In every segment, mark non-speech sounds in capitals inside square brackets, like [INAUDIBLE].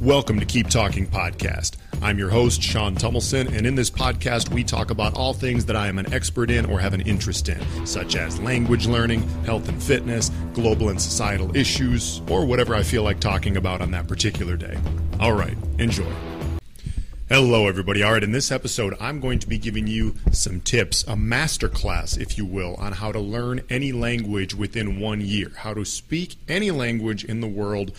Welcome to Keep Talking Podcast. I'm your host, Sean Tumilson, and in this podcast, we talk about all things that I am an expert in or have an interest in, such as language learning, health and fitness, global and societal issues, or whatever I feel like talking about on that particular day. All right, enjoy. Hello, everybody. All right, in this episode, I'm going to be giving you some tips, a masterclass, if you will, on how to learn any language within one year, how to speak any language in the world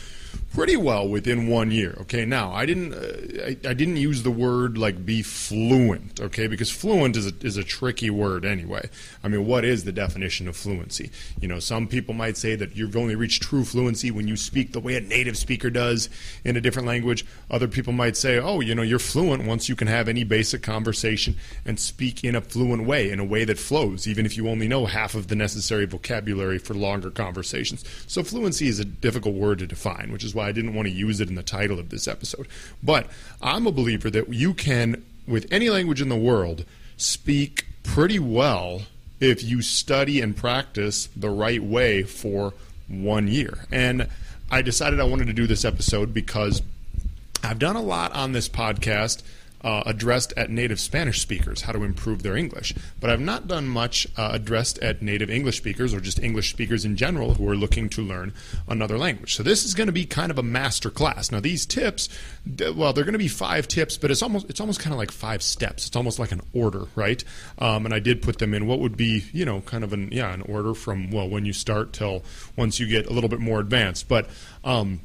pretty well within one year. Okay, now I didn't uh, I, I, didn't use the word like be fluent. Okay, because fluent is a, is a tricky word anyway. I mean, what is the definition of fluency? You know, some people might say that you've only reached true fluency when you speak the way a native speaker does in a different language. Other people might say, oh, you know, you're fluent once you can have any basic conversation and speak in a fluent way, in a way that flows, even if you only know half of the necessary vocabulary for longer conversations. So fluency is a difficult word to define, which is why I didn't want to use it in the title of this episode. But I'm a believer that you can, with any language in the world, speak pretty well if you study and practice the right way for one year. And I decided I wanted to do this episode because I've done a lot on this podcast uh, addressed at native Spanish speakers, how to improve their English. But I've not done much uh, addressed at native English speakers or just English speakers in general who are looking to learn another language. So this is going to be kind of a master class. Now these tips, well, they're going to be five tips, but it's almost it's almost kind of like five steps. It's almost like an order, right? Um, and I did put them in what would be you know kind of an yeah an order from well when you start till once you get a little bit more advanced, but. Um,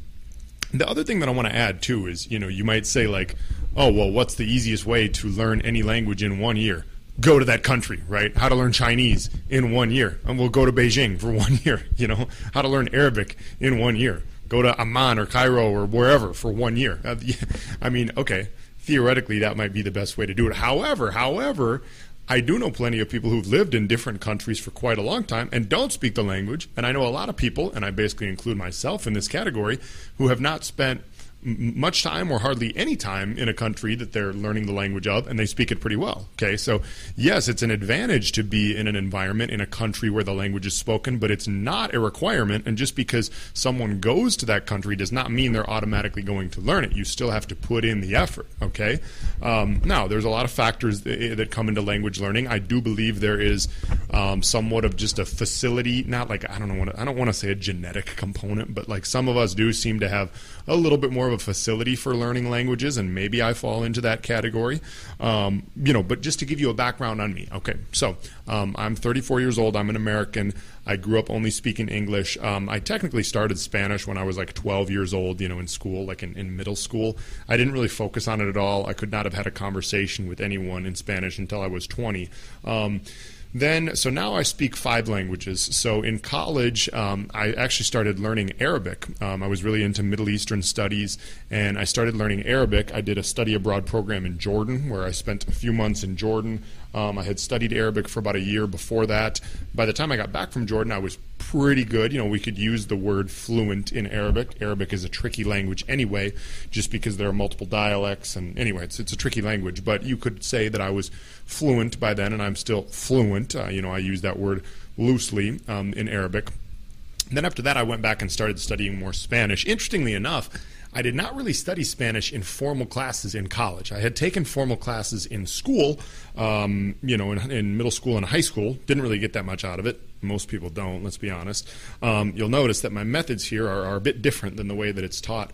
the other thing that I want to add too is, you know, you might say like, oh, well, what's the easiest way to learn any language in one year? Go to that country, right? How to learn Chinese in one year. And we'll go to Beijing for [LAUGHS] one year, you know? How to learn Arabic in one year. Go to Amman or Cairo or wherever for one year. Uh, [LAUGHS] I mean, okay, theoretically that might be the best way to do it. However, however, I do know plenty of people who've lived in different countries for quite a long time and don't speak the language. And I know a lot of people, and I basically include myself in this category, who have not spent much time or hardly any time in a country that they're learning the language of and they speak it pretty well. Okay, so yes, it's an advantage to be in an environment in a country where the language is spoken, but it's not a requirement. And just because someone goes to that country does not mean they're automatically going to learn it. You still have to put in the effort. Okay, um, now there's a lot of factors that, that, come into language learning. I do believe there is um, somewhat of just a facility, not like I don't know what I don't want to say a genetic component, but like some of us do seem to have a little bit more of a facility for learning languages, and maybe I fall into that category. Um, you know, but just to give you a background on me, okay. So um, I'm 34 years old. I'm an American. I grew up only speaking English. Um, I technically started Spanish when I was like 12 years old. You know, in school, like in, in middle school. I didn't really focus on it at all. I could not have had a conversation with anyone in Spanish until I was 20. Um, then, so now I speak five languages. So in college, um, I actually started learning Arabic. Um, I was really into Middle Eastern studies, and I started learning Arabic. I did a study abroad program in Jordan, where I spent a few months in Jordan. Um, I had studied Arabic for about a year before that. By the time I got back from Jordan, I was pretty good. You know, we could use the word fluent in Arabic. Arabic is a tricky language anyway, just because there are multiple dialects. And anyway, it's, it's a tricky language. But you could say that I was fluent by then, and I'm still fluent. Uh, you know, I use that word loosely um, in Arabic. And then after that, I went back and started studying more Spanish. Interestingly enough, I did not really study Spanish in formal classes in college. I had taken formal classes in school, um, you know, in, in, middle school and high school. Didn't really get that much out of it. Most people don't, let's be honest. Um, you'll notice that my methods here are, are a bit different than the way that it's taught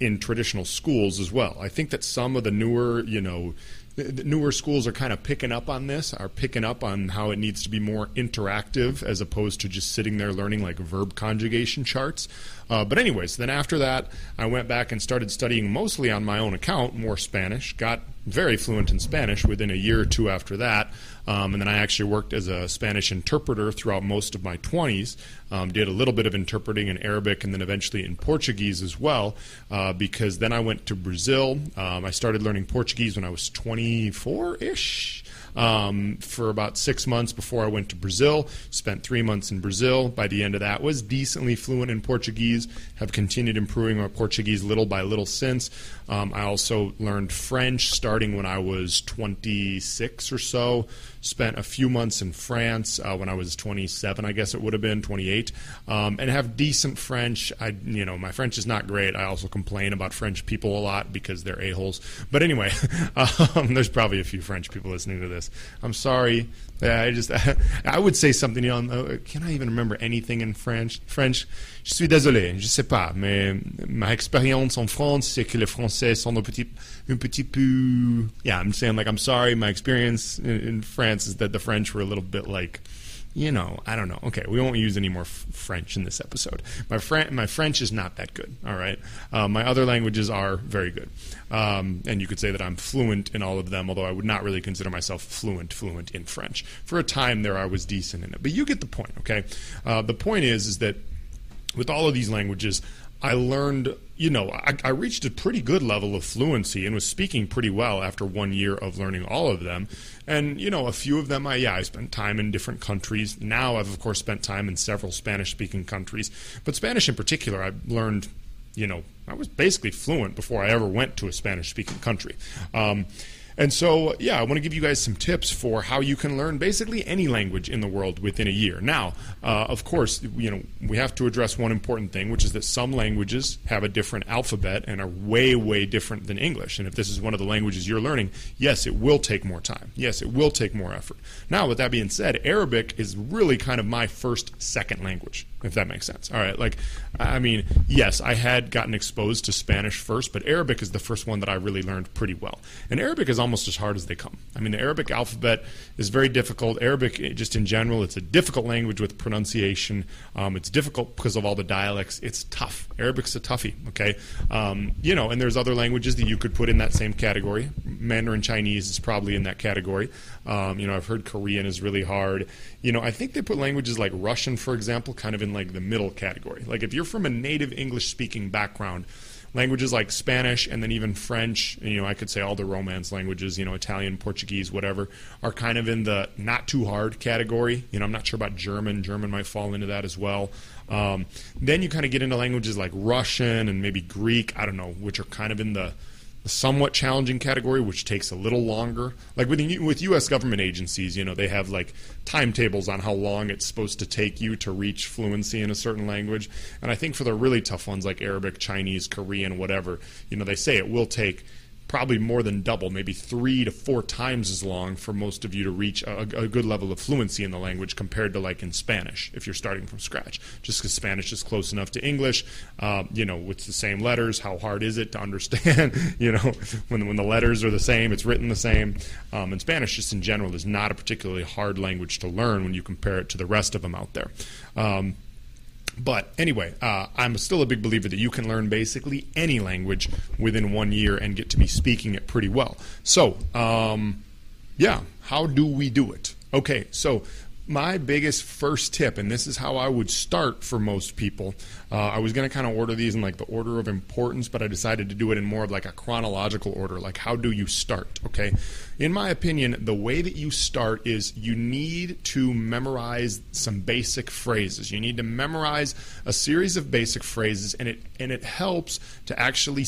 in traditional schools as well. I think that some of the newer, you know, newer schools are kind of picking up on this, are picking up on how it needs to be more interactive as opposed to just sitting there learning like verb conjugation charts. Uh, but, anyways, then after that, I went back and started studying mostly on my own account more Spanish, got very fluent in Spanish within a year or two after that. Um, and then I actually worked as a Spanish interpreter throughout most of my 20s. Um, did a little bit of interpreting in Arabic and then eventually in Portuguese as well, uh, because then I went to Brazil. Um, I started learning Portuguese when I was 24 ish. Um, for about six months before I went to Brazil. Spent three months in Brazil. By the end of that, was decently fluent in Portuguese. Have continued improving my Portuguese little by little since. Um, I also learned French starting when I was 26 or so. Spent a few months in France uh, when I was 27, I guess it would have been 28, um, and have decent French. I, you know, my French is not great. I also complain about French people a lot because they're a holes. But anyway, [LAUGHS] um, there's probably a few French people listening to this. I'm sorry. I just [LAUGHS] I would say something. You know, uh, can I even remember anything in French? French. Je suis désolé. Je sais pas. Mais ma expérience en France, c'est que les Français sont un petit, un petit peu. Yeah, I'm saying like I'm sorry. My experience in, in France is that the French were a little bit like you know, I don't know. Okay, we won't use any more f- French in this episode. My my French is not that good. All right, uh, my other languages are very good, um, and you could say that I'm fluent in all of them. Although I would not really consider myself fluent fluent in French. For a time there, I was decent in it. But you get the point. Okay, uh, the point is is that with all of these languages, I learned, you know, I, I, reached a pretty good level of fluency and was speaking pretty well after one year of learning all of them. And, you know, a few of them, I, yeah, I spent time in different countries. Now I've, of course, spent time in several Spanish speaking countries. But Spanish in particular, I learned, you know, I was basically fluent before I ever went to a Spanish speaking country. Um, and so, yeah, I want to give you guys some tips for how you can learn basically any language in the world within a year. Now, uh, of course, you know we have to address one important thing, which is that some languages have a different alphabet and are way, way different than English. And if this is one of the languages you're learning, yes, it will take more time. Yes, it will take more effort. Now, with that being said, Arabic is really kind of my first, second language if that makes sense. All right, like I mean, yes, I had gotten exposed to Spanish first, but Arabic is the first one that I really learned pretty well. And Arabic is almost as hard as they come. I mean, the Arabic alphabet is very difficult. Arabic, just in general, it's a difficult language with pronunciation. Um, it's difficult because of all the dialects. It's tough. Arabic's a toughie. Okay, um, you know, and there's other languages that you could put in that same category. Mandarin Chinese is probably in that category. Um, you know, I've heard Korean is really hard. You know, I think they put languages like Russian, for example, kind of in like the middle category. Like if you're from a native English speaking background, languages like Spanish and then even French, you know, I could say all the Romance languages, you know, Italian, Portuguese, whatever, are kind of in the not too hard category. You know, I'm not sure about German. German might fall into that as well. Um, then you kind of get into languages like Russian and maybe Greek, I don't know, which are kind of in the somewhat challenging category, which takes a little longer. Like with with U.S. government agencies, you know, they have like timetables on how long it's supposed to take you to reach fluency in a certain language. And I think for the really tough ones like Arabic, Chinese, Korean, whatever, you know, they say it will take probably more than double, maybe three to four times as long for most of you to reach a, a, good level of fluency in the language compared to like in Spanish if you're starting from scratch. Just because Spanish is close enough to English, uh, you know, with the same letters, how hard is it to understand? [LAUGHS] you know, when when the letters are the same, it's written the same. Um, and Spanish, just in general, is not a particularly hard language to learn when you compare it to the rest of them out there. Um, but anyway, uh, I'm still a big believer that you can learn basically any language within one year and get to be speaking it pretty well. So, um, yeah, how do we do it? Okay, so my biggest first tip, and this is how I would start for most people. Uh, I was going to kind of order these in like the order of importance, but I decided to do it in more of like a chronological order. Like, how do you start? Okay. In my opinion, the way that you start is you need to memorize some basic phrases. You need to memorize a series of basic phrases, and it and it helps to actually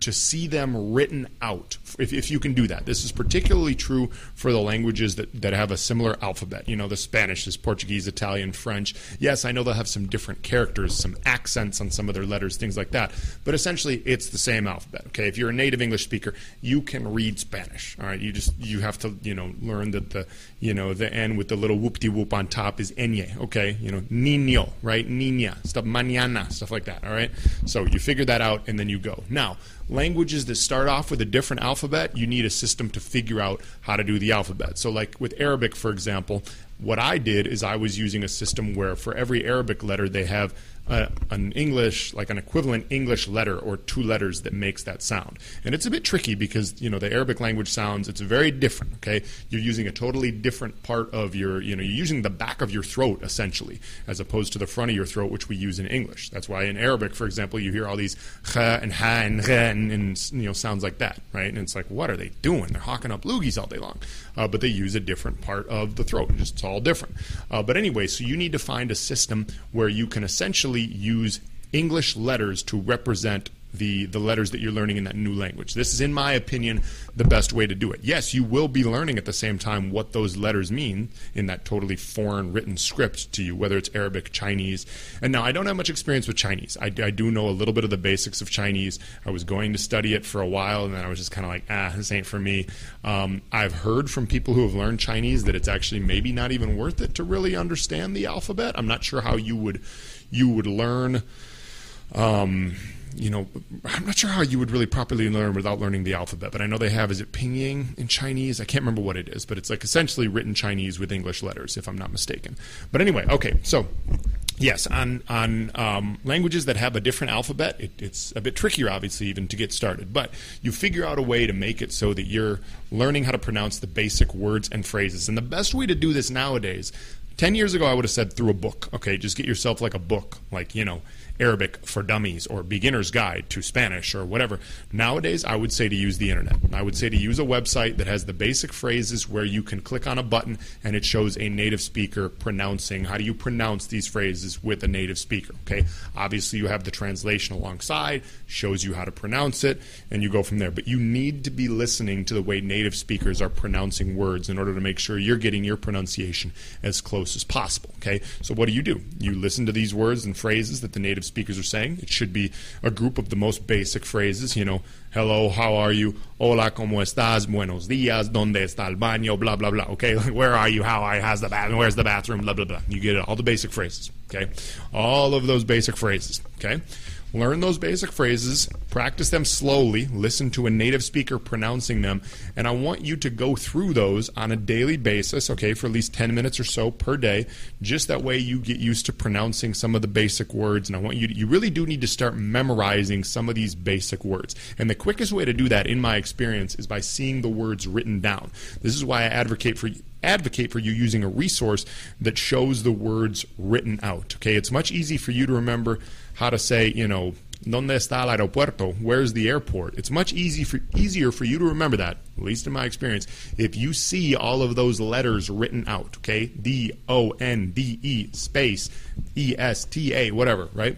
to see them written out. If, if you can do that, this is particularly true for the languages that, that have a similar alphabet. You know, the Spanish is Portuguese, Italian, French. Yes, I know they'll have some different characters, some accents on some of their letters, things like that. But essentially, it's the same alphabet. Okay, if you're a native English speaker, you can read Spanish. All right, you just you have to you know learn that the you know the n with the little whoop de whoop on top is enye. Okay, you know niño, right? Niña, stuff mañana, stuff like that. All right, so you figure that out and then you go. Now, languages that start off with a different alphabet, you need a system to figure out how to do the alphabet. So, like with Arabic, for example, what I did is I was using a system where for every Arabic letter they have an English, like an equivalent English letter or two letters that makes that sound. And it's a bit tricky because, you know, the Arabic language sounds, it's very different, okay? You're using a totally different part of your, you know, you're using the back of your throat, essentially, as opposed to the front of your throat, which we use in English. That's why in Arabic, for example, you hear all these kha and ha and re and, you know, sounds like that, right? And it's like, what are they doing? They're hawking up loogies all day long. Uh, but they use a different part of the throat. Just, it's all different. Uh, but anyway, so you need to find a system where you can essentially use English letters to represent the, the letters that you're learning in that new language. This is, in my opinion, the best way to do it. Yes, you will be learning at the same time what those letters mean in that totally foreign written script to you, whether it's Arabic, Chinese. And now, I don't have much experience with Chinese. I, I do know a little bit of the basics of Chinese. I was going to study it for a while, and then I was just kind of like, ah, this ain't for me. Um, I've heard from people who have learned Chinese that it's actually maybe not even worth it to really understand the alphabet. I'm not sure how you would you would learn. Um, you know, I'm not sure how you would really properly learn without learning the alphabet, but I know they have, is it pinyin in Chinese? I can't remember what it is, but it's like essentially written Chinese with English letters, if I'm not mistaken. But anyway, okay, so yes, on, on um, languages that have a different alphabet, it, it's a bit trickier, obviously, even to get started, but you figure out a way to make it so that you're learning how to pronounce the basic words and phrases. And the best way to do this nowadays, 10 years ago, I would have said through a book. Okay, just get yourself like a book, like, you know, Arabic for Dummies or Beginner's Guide to Spanish or whatever. Nowadays, I would say to use the internet. I would say to use a website that has the basic phrases where you can click on a button and it shows a native speaker pronouncing. How do you pronounce these phrases with a native speaker? Okay, obviously you have the translation alongside, shows you how to pronounce it, and you go from there. But you need to be listening to the way native speakers are pronouncing words in order to make sure you're getting your pronunciation as close as possible. Okay, so what do you do? You listen to these words and phrases that the native speakers are saying. It should be a group of the most basic phrases, you know, hello, how are you? Hola, ¿cómo estás? Buenos días. ¿Dónde está el baño? Blah, blah, blah. Okay, like, [LAUGHS] where are you? How are you? How's the bathroom? Where's the bathroom? Blah, blah, blah. You get it. All the basic phrases. Okay, all of those basic phrases. Okay. Learn those basic phrases, practice them slowly, listen to a native speaker pronouncing them, and I want you to go through those on a daily basis, okay, for at least 10 minutes or so per day. Just that way you get used to pronouncing some of the basic words, and I want you to, you really do need to start memorizing some of these basic words. And the quickest way to do that, in my experience, is by seeing the words written down. This is why I advocate for advocate for you using a resource that shows the words written out. Okay, it's much easy for you to remember how to say, you know, ¿Dónde está el aeropuerto? Where's the airport? It's much easy for, easier for you to remember that, at least in my experience, if you see all of those letters written out, okay? D O N D E space E S T A, whatever, right?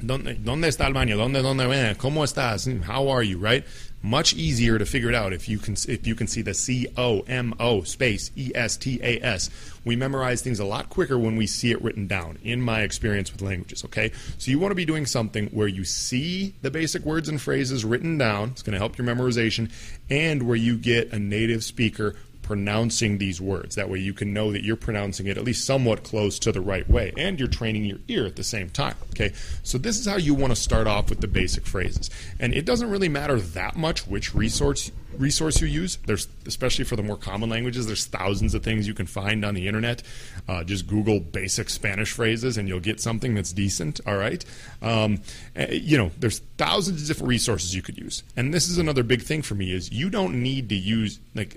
¿Dónde, ¿Dónde está el baño? ¿Dónde, dónde, eh? ¿Cómo estás? How are you, right? Much easier to figure it out if you can if you can see the C O M O space E S T A S. We memorize things a lot quicker when we see it written down. In my experience with languages, okay. So you want to be doing something where you see the basic words and phrases written down. It's going to help your memorization, and where you get a native speaker pronouncing these words. That way you can know that you're pronouncing it at least somewhat close to the right way and you're training your ear at the same time. Okay? So this is how you want to start off with the basic phrases. And it doesn't really matter that much which resource resource you use. There's especially for the more common languages, there's thousands of things you can find on the internet. Uh, just Google basic Spanish phrases and you'll get something that's decent. All right, um, eh, you know, there's thousands of different resources you could use. And this is another big thing for me is you don't need to use like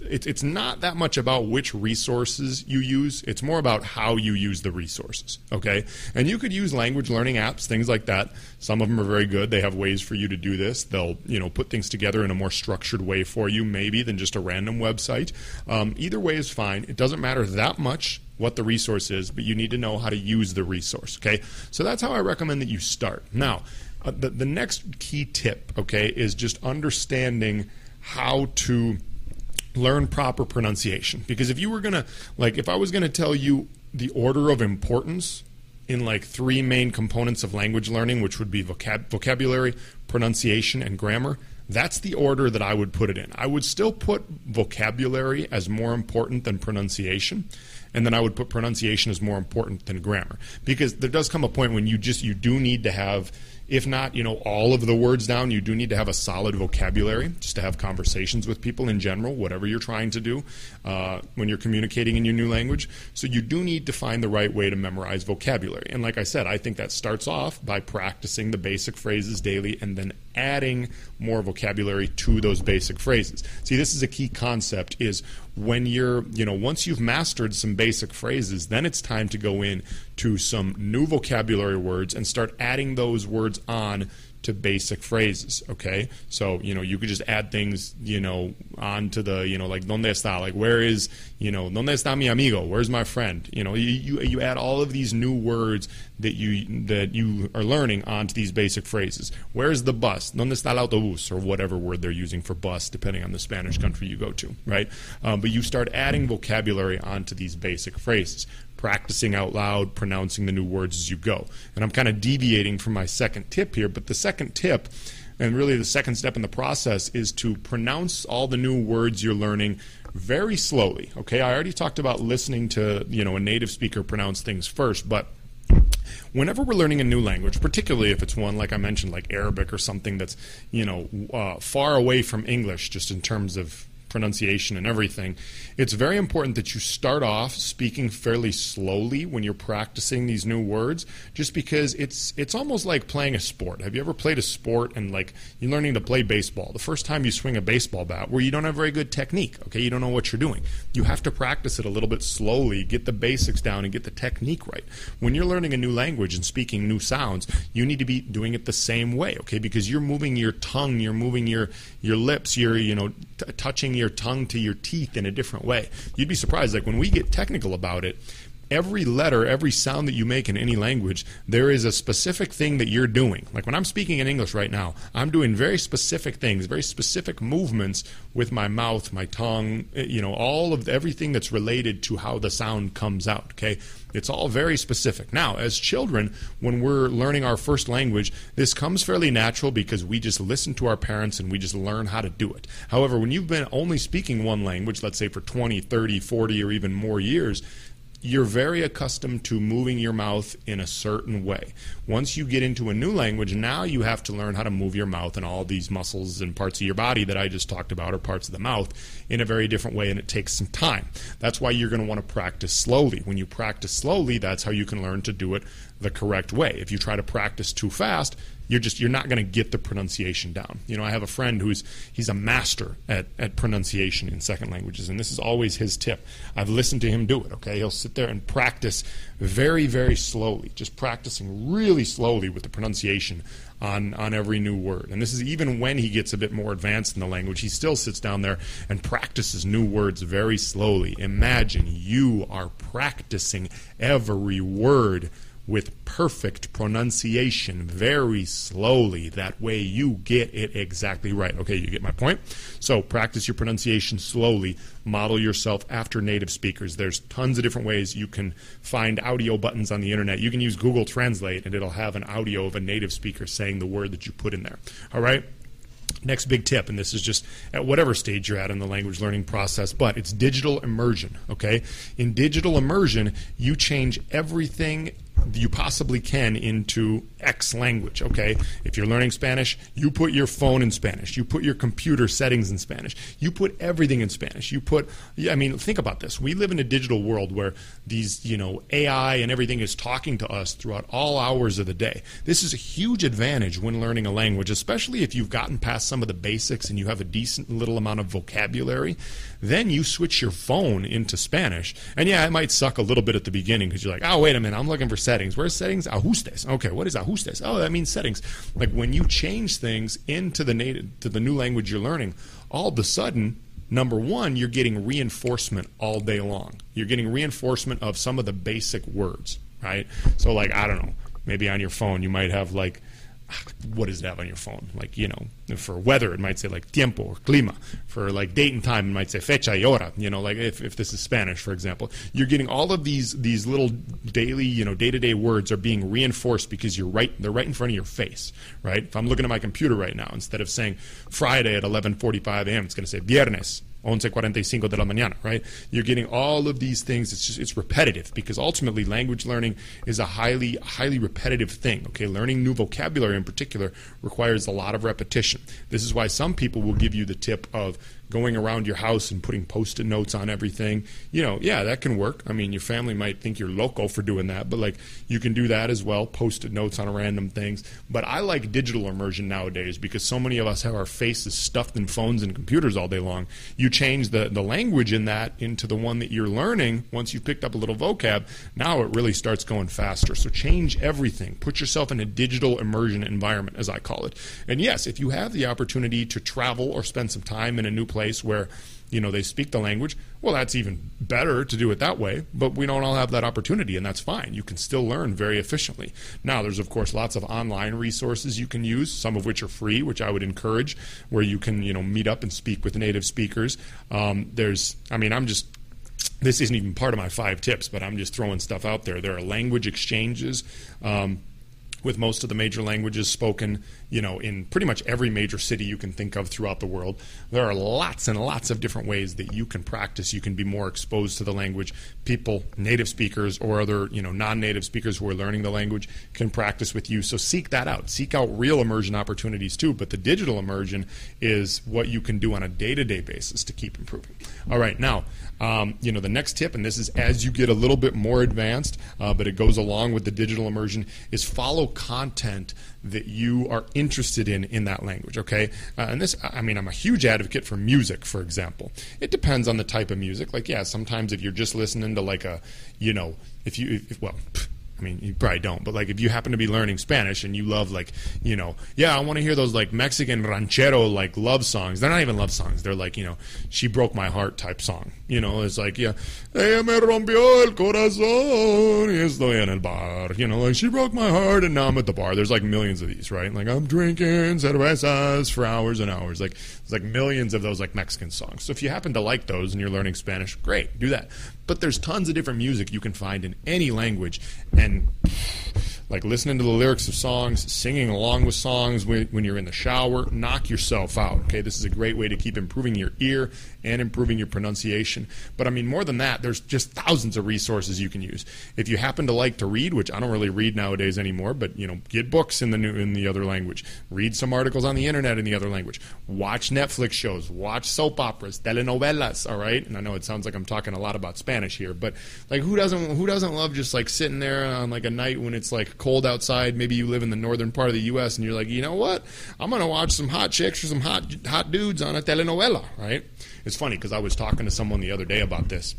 it's it's not that much about which resources you use. It's more about how you use the resources. Okay, and you could use language learning apps, things like that. Some of them are very good. They have ways for you to do this. They'll you know put things together in a more structured way for you, maybe than just a random website. Um, either way is fine. It doesn't matter that much what the resource is, but you need to know how to use the resource. Okay, so that's how I recommend that you start. Now, uh, the the next key tip, okay, is just understanding how to learn proper pronunciation. Because if you were going to, like, if I was going to tell you the order of importance in like three main components of language learning, which would be vocab- vocabulary, pronunciation, and grammar, that's the order that I would put it in. I would still put vocabulary as more important than pronunciation, and then I would put pronunciation as more important than grammar because there does come a point when you just you do need to have If not, you know, all of the words down, you do need to have a solid vocabulary just to have conversations with people in general, whatever you're trying to do uh, when you're communicating in your new language. So you do need to find the right way to memorize vocabulary. And like I said, I think that starts off by practicing the basic phrases daily and then adding more vocabulary to those basic phrases. See, this is a key concept is when you're, you know, once you've mastered some basic phrases, then it's time to go in to some new vocabulary words and start adding those words on to basic phrases. Okay, so you know you could just add things you know onto the you know like donde está like where is you know donde está mi amigo where's my friend you know you, you, you add all of these new words that you that you are learning onto these basic phrases. Where's the bus? Donde está el autobús or whatever word they're using for bus depending on the Spanish country you go to, right? Um, but you start adding vocabulary onto these basic phrases practicing out loud, pronouncing the new words as you go. And I'm kind of deviating from my second tip here, but the second tip, and really the second step in the process, is to pronounce all the new words you're learning very slowly. Okay, I already talked about listening to you know a native speaker pronounce things first, but whenever we're learning a new language, particularly if it's one like I mentioned, like Arabic or something that's you know uh, far away from English, just in terms of pronunciation and everything, it's very important that you start off speaking fairly slowly when you're practicing these new words, just because it's it's almost like playing a sport. Have you ever played a sport and like you're learning to play baseball? The first time you swing a baseball bat, where you don't have very good technique, okay, you don't know what you're doing. You have to practice it a little bit slowly, get the basics down, and get the technique right. When you're learning a new language and speaking new sounds, you need to be doing it the same way, okay, because you're moving your tongue, you're moving your your lips, you're you know t- touching your tongue to your teeth in a different way. You'd be surprised. Like when we get technical about it, every letter, every sound that you make in any language, there is a specific thing that you're doing. Like when I'm speaking in English right now, I'm doing very specific things, very specific movements with my mouth, my tongue, eh, you know, all of everything that's related to how the sound comes out, okay? It's all very specific. Now, as children, when we're learning our first language, this comes fairly natural because we just listen to our parents and we just learn how to do it. However, when you've been only speaking one language, let's say for 20, 30, 40, or even more years, you're very accustomed to moving your mouth in a certain way. Once you get into a new language, now you have to learn how to move your mouth and all these muscles and parts of your body that I just talked about, or parts of the mouth, in a very different way, and it takes some time. That's why you're going to want to practice slowly. When you practice slowly, that's how you can learn to do it the correct way. If you try to practice too fast, you're just you're not going to get the pronunciation down. You know, I have a friend who's he's a master at, at pronunciation in second languages, and this is always his tip. I've listened to him do it. Okay, he'll sit there and practice very very slowly, just practicing really slowly with the pronunciation on on every new word. And this is even when he gets a bit more advanced in the language, he still sits down there and practices new words very slowly. Imagine you are practicing every word with perfect pronunciation very slowly. That way you get it exactly right. Okay, you get my point? So practice your pronunciation slowly. Model yourself after native speakers. There's tons of different ways you can find audio buttons on the internet. You can use Google Translate and it'll have an audio of a native speaker saying the word that you put in there. All right? Next big tip, and this is just at whatever stage you're at in the language learning process, but it's digital immersion. Okay? In digital immersion, you change everything you possibly can into Language, okay? If you're learning Spanish, you put your phone in Spanish. You put your computer settings in Spanish. You put everything in Spanish. You put, I mean, think about this. We live in a digital world where these, you know, AI and everything is talking to us throughout all hours of the day. This is a huge advantage when learning a language, especially if you've gotten past some of the basics and you have a decent little amount of vocabulary. Then you switch your phone into Spanish. And yeah, it might suck a little bit at the beginning because you're like, oh, wait a minute, I'm looking for settings. Where's settings? Ajustes. Okay, what is ajustes? Oh, that means settings. Like when you change things into the native to the new language you're learning, all of a sudden number one, you're getting reinforcement all day long. You're getting reinforcement of some of the basic words, right? So, like, I don't know, maybe on your phone, you might have like what does it have on your phone? Like, you know, for weather, it might say like tiempo or clima. For like date and time, it might say fecha y hora. You know, like if, if this is Spanish, for example, you're getting all of these these little daily, you know, day to day words are being reinforced because you're right. They're right in front of your face, right? If I'm looking at my computer right now, instead of saying Friday at 11:45 a.m., it's going to say viernes 11.45 de la mañana, right? You're getting all of these things. It's just, it's repetitive because ultimately language learning is a highly, highly repetitive thing, okay? Learning new vocabulary in particular requires a lot of repetition. This is why some people will give you the tip of going around your house and putting post-it notes on everything. You know, yeah, that can work. I mean, your family might think you're loco for doing that, but like you can do that as well, post-it notes on random things. But I like digital immersion nowadays because so many of us have our faces stuffed in phones and computers all day long. You change the, the language in that into the one that you're learning once you've picked up a little vocab, now it really starts going faster. So change everything. Put yourself in a digital immersion environment, as I call it. And yes, if you have the opportunity to travel or spend some time in a new place where you know they speak the language well that's even better to do it that way but we don't all have that opportunity and that's fine. You can still learn very efficiently. Now there's of course lots of online resources you can use some of which are free which i would encourage where you can you know meet up and speak with native speakers. Um, there's i mean i'm just this isn't even part of my five tips but i'm just throwing stuff out there. There are language exchanges um, with most of the major languages spoken, you know, in pretty much every major city you can think of throughout the world. There are lots and lots of different ways that you can practice. You can be more exposed to the language. People, native speakers or other, you know, non-native speakers who are learning the language can practice with you. So seek that out. Seek out real immersion opportunities too, but the digital immersion is what you can do on a day-to-day basis to keep improving. All right, now, um, you know, the next tip, and this is as you get a little bit more advanced, uh, but it goes along with the digital immersion, is follow content that you are interested in in that language. Okay, uh, and this, I mean, I'm a huge advocate for music, for example. It depends on the type of music. Like, yeah, sometimes if you're just listening to like a, you know, if you, if, well. I mean, you probably don't, but like if you happen to be learning Spanish and you love like, you know, yeah, I want to hear those like Mexican ranchero like love songs. They're not even love songs. They're like, you know, she broke my heart type song. You know, it's like, yeah, ella me rompió el corazón y estoy en el bar. You know, like she broke my heart and now I'm at the bar. There's like millions of these, right? Like I'm drinking cervezas for hours and hours. Like there's like millions of those like Mexican songs. So if you happen to like those and you're learning Spanish, great, do that. But there's tons of different music you can find in any language and like listening to the lyrics of songs, singing along with songs when, when, you're in the shower, knock yourself out. Okay, this is a great way to keep improving your ear and improving your pronunciation. But I mean, more than that, there's just thousands of resources you can use. If you happen to like to read, which I don't really read nowadays anymore, but you know, get books in the new in the other language, read some articles on the internet in the other language, watch Netflix shows, watch soap operas, telenovelas. All right, and I know it sounds like I'm talking a lot about Spanish here, but like who doesn't who doesn't love just like sitting there on like a night when it's like cold outside. Maybe you live in the northern part of the U.S. and you're like, you know what? I'm to watch some hot chicks or some hot hot dudes on a telenovela, right? It's funny because I was talking to someone the other day about this,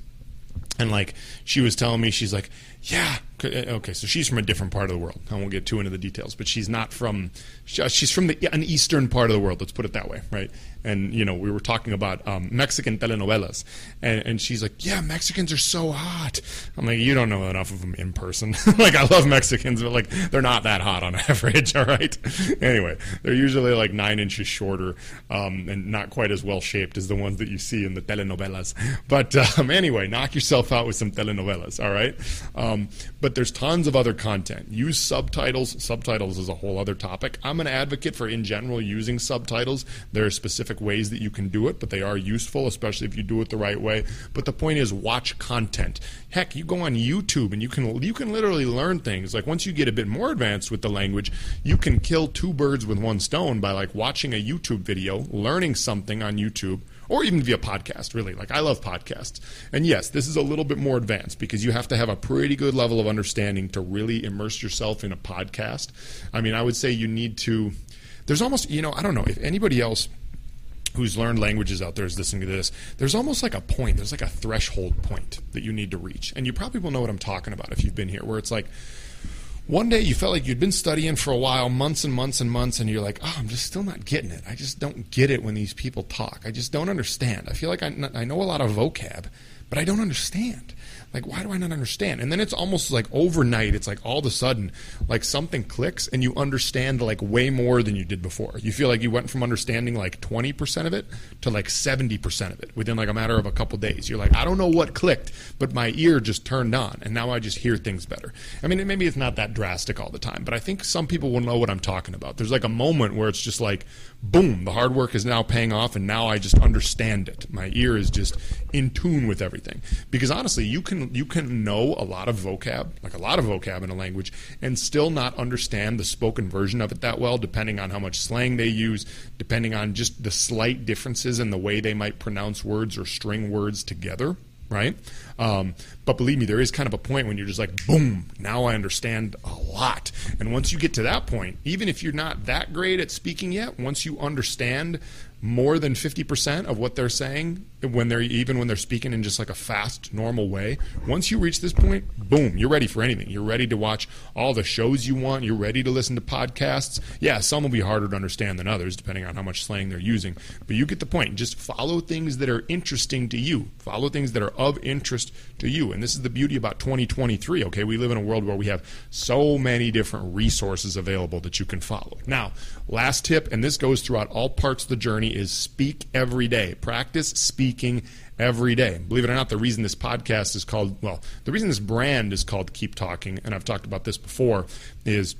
and like she was telling me, she's like, yeah, eh, okay, so she's from a different part of the world. I won't get too into the details, but she's not from. She's from the, an eastern part of the world. Let's put it that way, right? And you know we were talking about um, Mexican telenovelas, and, and, she's like, "Yeah, Mexicans are so hot." I'm like, "You don't know enough of them in person. [LAUGHS] like, I love Mexicans, but like they're not that hot on [LAUGHS] average. All right. anyway, they're usually like nine inches shorter um, and not quite as well shaped as the ones that you see in the telenovelas. But um, anyway, knock yourself out with some telenovelas. All right. Um, but there's tons of other content. Use subtitles. Subtitles is a whole other topic. I'm an advocate for in general using subtitles. There are specific specific ways that you can do it, but they are useful, especially if you do it the right way. But the point is, watch content. Heck, you go on YouTube and you can you can literally learn things. Like once you get a bit more advanced with the language, you can kill two birds with one stone by like watching a YouTube video, learning something on YouTube or even via podcast, really. Like, I love podcasts. And yes, this is a little bit more advanced because you have to have a pretty good level of understanding to really immerse yourself in a podcast. I mean, I would say you need to, there's almost, you know, I don't know, if anybody else who's learned languages out there is listening to this, there's almost like a point, there's like a threshold point that you need to reach. And you probably will know what I'm talking about if you've been here, where it's like one day you felt like you'd been studying for a while, months and months and months, and you're like, oh, I'm just still not getting it. I just don't get it when these people talk. I just don't understand. I feel like I, I know a lot of vocab, but I don't understand. Like, why do I not understand? And then it's almost like overnight, it's like all of a sudden, like something clicks and you understand like way more than you did before. You feel like you went from understanding like 20% of it to like 70% of it within like a matter of a couple days. You're like, I don't know what clicked, but my ear just turned on and now I just hear things better. I mean, maybe it's not that drastic all the time, but I think some people will know what I'm talking about. There's like a moment where it's just like, boom, the hard work is now paying off, and now I just understand it. My ear is just in tune with everything. Because honestly, you can you can know a lot of vocab, like a lot of vocab in a language, and still not understand the spoken version of it that well, depending on how much slang they use, depending on just the slight differences in the way they might pronounce words or string words together right? Um, but believe me, there is kind of a point when you're just like, boom, now I understand a lot. And once you get to that point, even if you're not that great at speaking yet, once you understand more than 50% of what they're saying when they're even when they're speaking in just like a fast normal way once you reach this point boom you're ready for anything. You're ready to watch all the shows you want. You're ready to listen to podcasts. Yeah some will be harder to understand than others depending on how much slang they're using. But you get the point. Just follow things that are interesting to you. Follow things that are of interest to you. And this is the beauty about 2023 okay? We live in a world where we have so many different resources available that you can follow. Now last tip and this goes throughout all parts of the journey is speak every day. Practice speaking every day. Believe it or not, the reason this podcast is called, well, the reason this brand is called Keep Talking, and I've talked about this before, is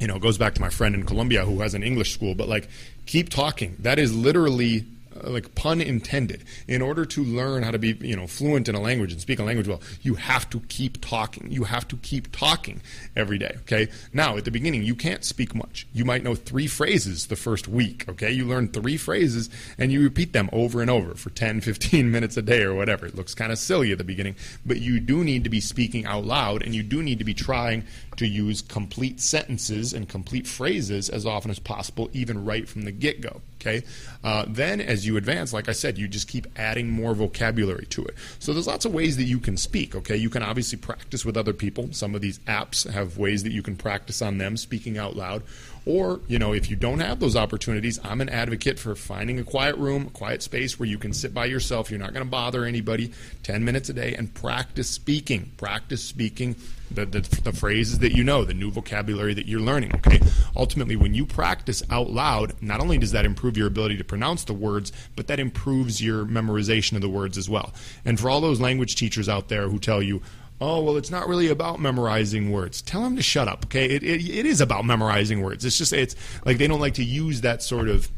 you know, it goes back to my friend in Colombia who has an English school, but like, keep talking. That is literally Uh, like pun intended in order to learn how to be you know fluent in a language and speak a language well you have to keep talking. You have to keep talking every day okay? Now at the beginning you can't speak much. You might know three phrases the first week okay? You learn three phrases and you repeat them over and over for 10 15 [LAUGHS] minutes a day or whatever. It looks kind of silly at the beginning but you do need to be speaking out loud and you do need to be trying to use complete sentences and complete phrases as often as possible even right from the get-go Okay. Uh, then, as you advance, like I said, you just keep adding more vocabulary to it. So there's lots of ways that you can speak. Okay. You can obviously practice with other people. Some of these apps have ways that you can practice on them speaking out loud. Or, you know, if you don't have those opportunities, I'm an advocate for finding a quiet room, a quiet space where you can sit by yourself. You're not going to bother anybody 10 minutes a day and practice speaking. Practice speaking the, the, the, phrases that you know, the new vocabulary that you're learning. Okay. Ultimately, when you practice out loud, not only does that improve your ability to pronounce the words, but that improves your memorization of the words as well. And for all those language teachers out there who tell you, oh well it's not really about memorizing words. Tell them to shut up okay? It, it, it is about memorizing words. It's just it's like they don't like to use that sort of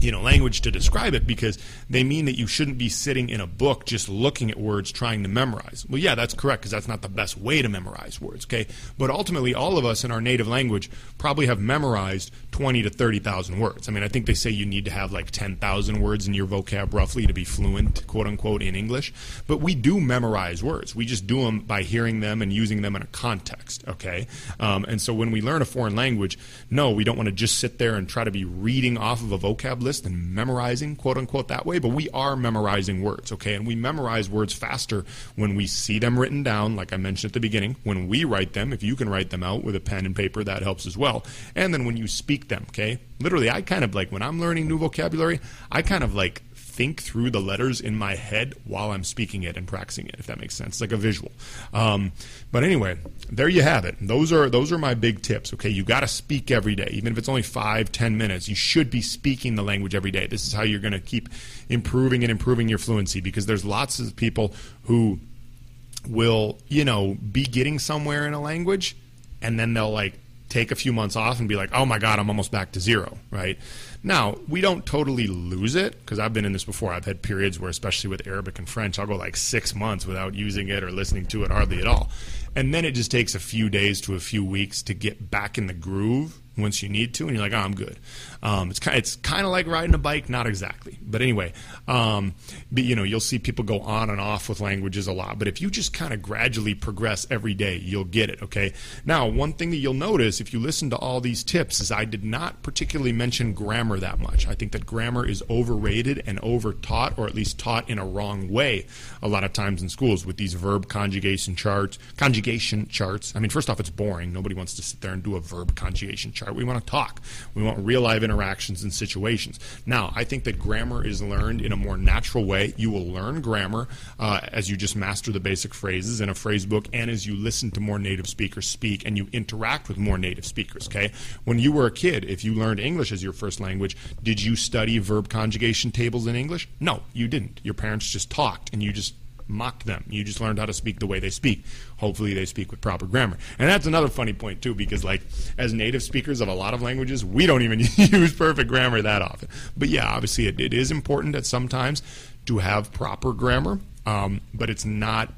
you know language to describe it because they mean that you shouldn't be sitting in a book just looking at words trying to memorize. Well, yeah, that's correct because that's not the best way to memorize words, okay? But ultimately all of us in our native language probably have memorized 20 to 30,000 words. I mean, I think they say you need to have like 10,000 words in your vocab roughly to be fluent, quote unquote, in English. But we do memorize words. We just do them by hearing them and using them in a context, okay? Um, and so when we learn a foreign language, no, we don't want to just sit there and try to be reading off of a vocab list and memorizing, quote unquote, that way, but we are memorizing words, okay? And we memorize words faster when we see them written down, like I mentioned at the beginning. When we write them, if you can write them out with a pen and paper, that helps as well. And then when you speak them, okay? Literally, I kind of like, when I'm learning new vocabulary, I kind of like think through the letters in my head while I'm speaking it and practicing it, if that makes sense. It's like a visual. Um, but anyway, there you have it. Those are those are my big tips. Okay, you got to speak every day, even if it's only five, ten minutes. You should be speaking the language every day. This is how you're going to keep improving and improving your fluency because there's lots of people who will, you know, be getting somewhere in a language and then they'll like take a few months off and be like, oh my God, I'm almost back to zero, right? Now, we don't totally lose it because I've been in this before. I've had periods where, especially with Arabic and French, I'll go like six months without using it or listening to it hardly at all. And then it just takes a few days to a few weeks to get back in the groove once you need to, and you're like, oh, I'm good. Um, it's kind, it's kind of like riding a bike, not exactly, but anyway, um, but, you know, you'll see people go on and off with languages a lot. But if you just kind of gradually progress every day, you'll get it. Okay. Now, one thing that you'll notice if you listen to all these tips is I did not particularly mention grammar that much. I think that grammar is overrated and over taught, or at least taught in a wrong way, a lot of times in schools with these verb conjugation charts, conjugation charts. I mean, first off, it's boring. Nobody wants to sit there and do a verb conjugation chart. We want to talk. We want real life interactions and situations. Now, I think that grammar is learned in a more natural way. You will learn grammar uh, as you just master the basic phrases in a phrase book and as you listen to more native speakers speak and you interact with more native speakers. Okay, when you were a kid, if you learned English as your first language, did you study verb conjugation tables in English? No, you didn't. Your parents just talked and you just mock them. You just learned how to speak the way they speak. Hopefully, they speak with proper grammar. And that's another funny point, too, because, like, as native speakers of a lot of languages, we don't even [LAUGHS] use perfect grammar that often. But yeah, obviously, it, it is important at sometimes to have proper grammar, um, but it's not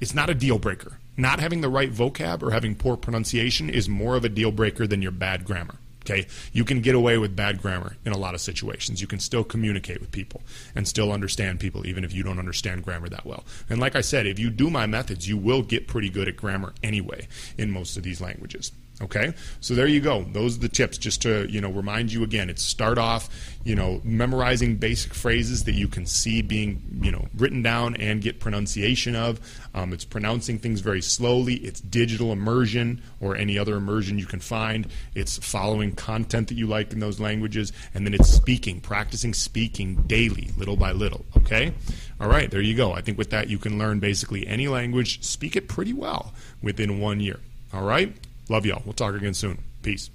it's not a deal breaker. Not having the right vocab or having poor pronunciation is more of a deal breaker than your bad grammar. Okay, you can get away with bad grammar in a lot of situations. You can still communicate with people and still understand people, even if you don't understand grammar that well. And like I said, if you do my methods, you will get pretty good at grammar anyway in most of these languages. Okay, so there you go. Those are the tips. Just to you know remind you again. It's start off, you know, memorizing basic phrases that you can see being you know written down and get pronunciation of. Um, it's pronouncing things very slowly. It's digital immersion or any other immersion you can find. It's following content that you like in those languages, and then it's speaking, practicing speaking daily, little by little. Okay, all right. There you go. I think with that you can learn basically any language, speak it pretty well within one year. All right. Love y'all. We'll talk again soon. Peace.